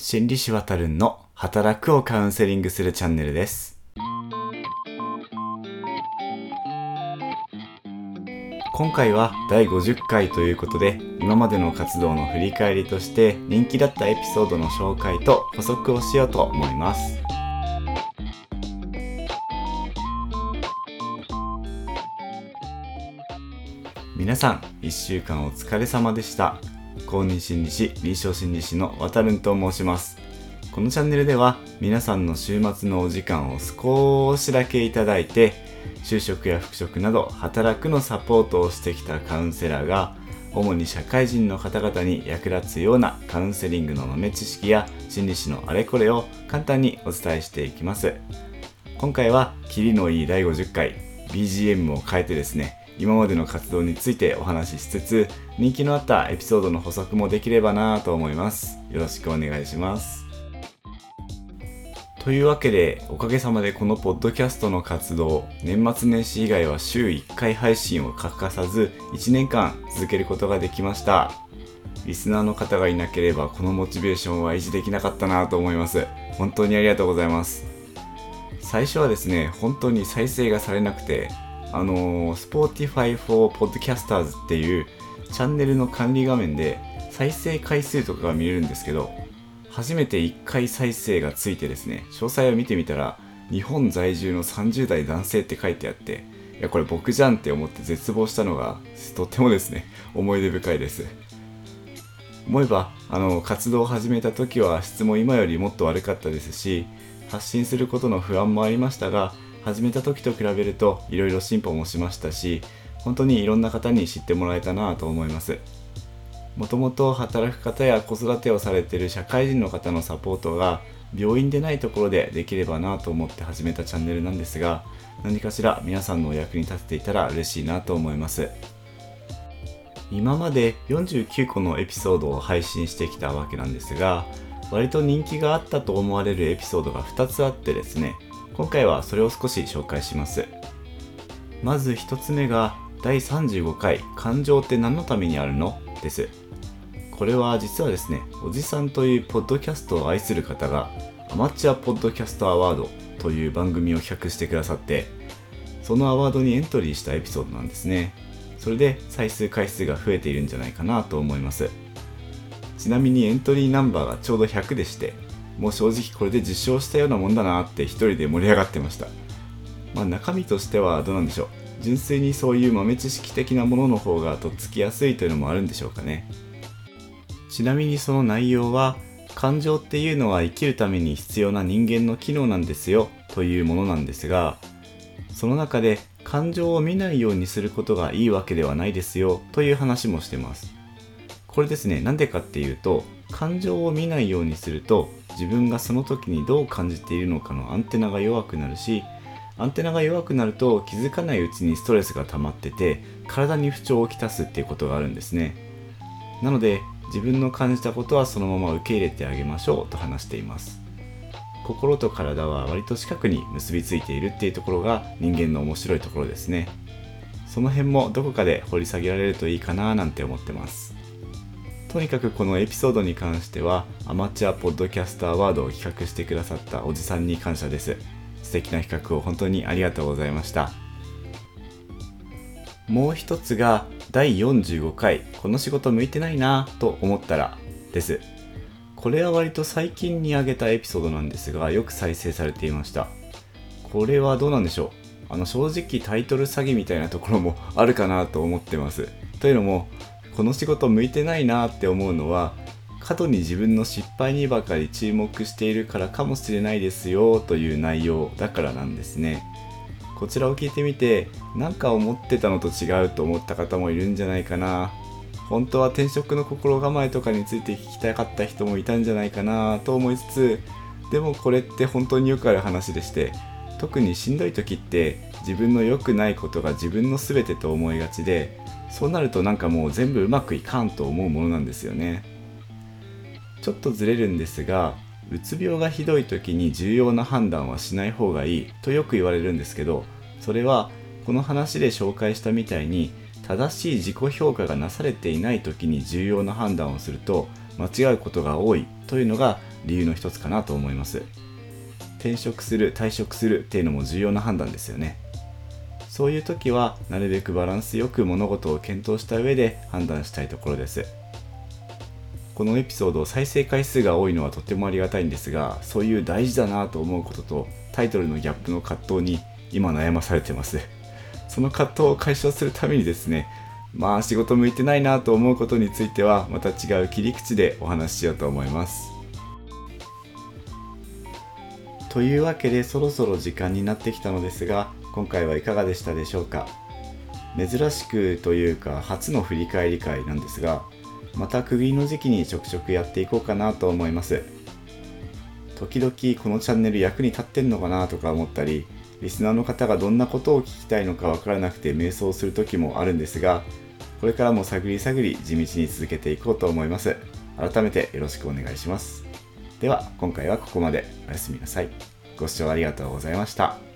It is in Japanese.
心理師わたるんの働くをカウンセリングするチャンネルです。今回は第50回ということで今までの活動の振り返りとして人気だったエピソードの紹介と補足をしようと思います。皆さん1週間お疲れ様でした公認心理師臨床心理師のわたるんと申します。このチャンネルでは皆さんの週末のお時間を少しだけいただいて就職や復職など働くのサポートをしてきたカウンセラーが主に社会人の方々に役立つようなカウンセリングの豆知識や心理師のあれこれを簡単にお伝えしていきます。今回はキリのいい第50回 BGM を変えてですね今までの活動についてお話ししつつ人気のあったエピソードの補足もできればなと思います。よろしくお願いします。というわけでおかげさまでこのポッドキャストの活動年末年始以外は週1回配信を欠かさず1年間続けることができました。リスナーの方がいなければこのモチベーションは維持できなかったなと思います。本当にありがとうございます。最初はですね本当に再生がされなくてあのー、Spotify for Podcasters っていうチャンネルの管理画面で再生回数とかが見れるんですけど初めて1回再生がついてですね詳細を見てみたら日本在住の30代男性って書いてあっていやこれ僕じゃんって思って絶望したのがとってもですね思い出深いです。思えばあの活動を始めた時は質も今よりもっと悪かったですし発信することの不安もありましたが始めた時と比べるといろいろ進歩もしましたし本当にいろんな方に知ってもらえたなと思います。もともと働く方や子育てをされている社会人の方のサポートが病院でないところでできればなと思って始めたチャンネルなんですが何かしら皆さんのお役に立てていたら嬉しいなと思います。今まで49個のエピソードを配信してきたわけなんですが割と人気があったと思われるエピソードが2つあってですね今回はそれを少し紹介します。まず1つ目が第35回「感情って何のためにあるの?」です。これは実はですねおじさんというポッドキャストを愛する方がアマチュアポッドキャストアワードという番組を企画してくださってそのアワードにエントリーしたエピソードなんですね。それで再生回数が増えているんじゃないかなと思います。ちなみにエントリーナンバーがちょうど100でしてもう正直これで実証したようなもんだなって一人で盛り上がってました。まあ中身としてはどうなんでしょう。純粋にそういう豆知識的なものの方がとっつきやすいというのもあるんでしょうかね。ちなみにその内容は感情っていうのは生きるために必要な人間の機能なんですよというものなんですがその中で感情を見ないようにすることがいいわけではないですよという話もしてます。これですね。なんでかっていうと感情を見ないようにすると自分がその時にどう感じているのかのアンテナが弱くなるしアンテナが弱くなると気づかないうちにストレスが溜まってて体に不調をきたすっていうことがあるんですね。なので自分の感じたことはそのまま受け入れてあげましょうと話しています。心と体は割と近くに結びついているっていうところが人間の面白いところですね。その辺もどこかで掘り下げられるといいかななんて思ってます。とにかくこのエピソードに関してはアマチュアポッドキャストアワードを企画してくださったおじさんに感謝です。素敵な企画を本当にありがとうございました。もう一つが第45回この仕事向いてないなと思ったらです。これは割と最近に上げたエピソードなんですがよく再生されていました。これはどうなんでしょう？あの正直タイトル詐欺みたいなところもあるかなと思ってます。というのもこの仕事向いてないなって思うのは過度に自分の失敗にばかり注目しているからかもしれないですよという内容だからなんですね。こちらを聞いてみて何か思ってたのと違うと思った方もいるんじゃないかな。本当は転職の心構えとかについて聞きたかった人もいたんじゃないかなと思いつつでもこれって本当によくある話でして特にしんどい時って自分の良くないことが自分の全てと思いがちでそうなるとなんかもう全部うまくいかんと思うものなんですよね。ちょっとずれるんですがうつ病がひどい時に重要な判断はしない方がいいとよく言われるんですけどそれはこの話で紹介したみたいに正しい自己評価がなされていない時に重要な判断をすると間違うことが多いというのが理由の一つかなと思います。転職する退職するっていうのも重要な判断ですよね。そういう時はなるべくバランスよく物事を検討した上で判断したいところです。このエピソード再生回数が多いのはとてもありがたいんですがそういう大事だなと思うこととタイトルのギャップの葛藤に今悩まされてます。その葛藤を解消するためにですねまあ仕事向いてないなと思うことについてはまた違う切り口でお話ししようと思います。というわけでそろそろ時間になってきたのですが今回はいかがでしたでしょうか？珍しくというか初の振り返り会なんですがまた区切りの時期にちょくちょくやっていこうかなと思います。時々このチャンネル役に立ってんのかなとか思ったりリスナーの方がどんなことを聞きたいのかわからなくて迷走する時もあるんですがこれからも探り探り地道に続けていこうと思います。改めてよろしくお願いします。では今回はここまで。おやすみなさい。ご視聴ありがとうございました。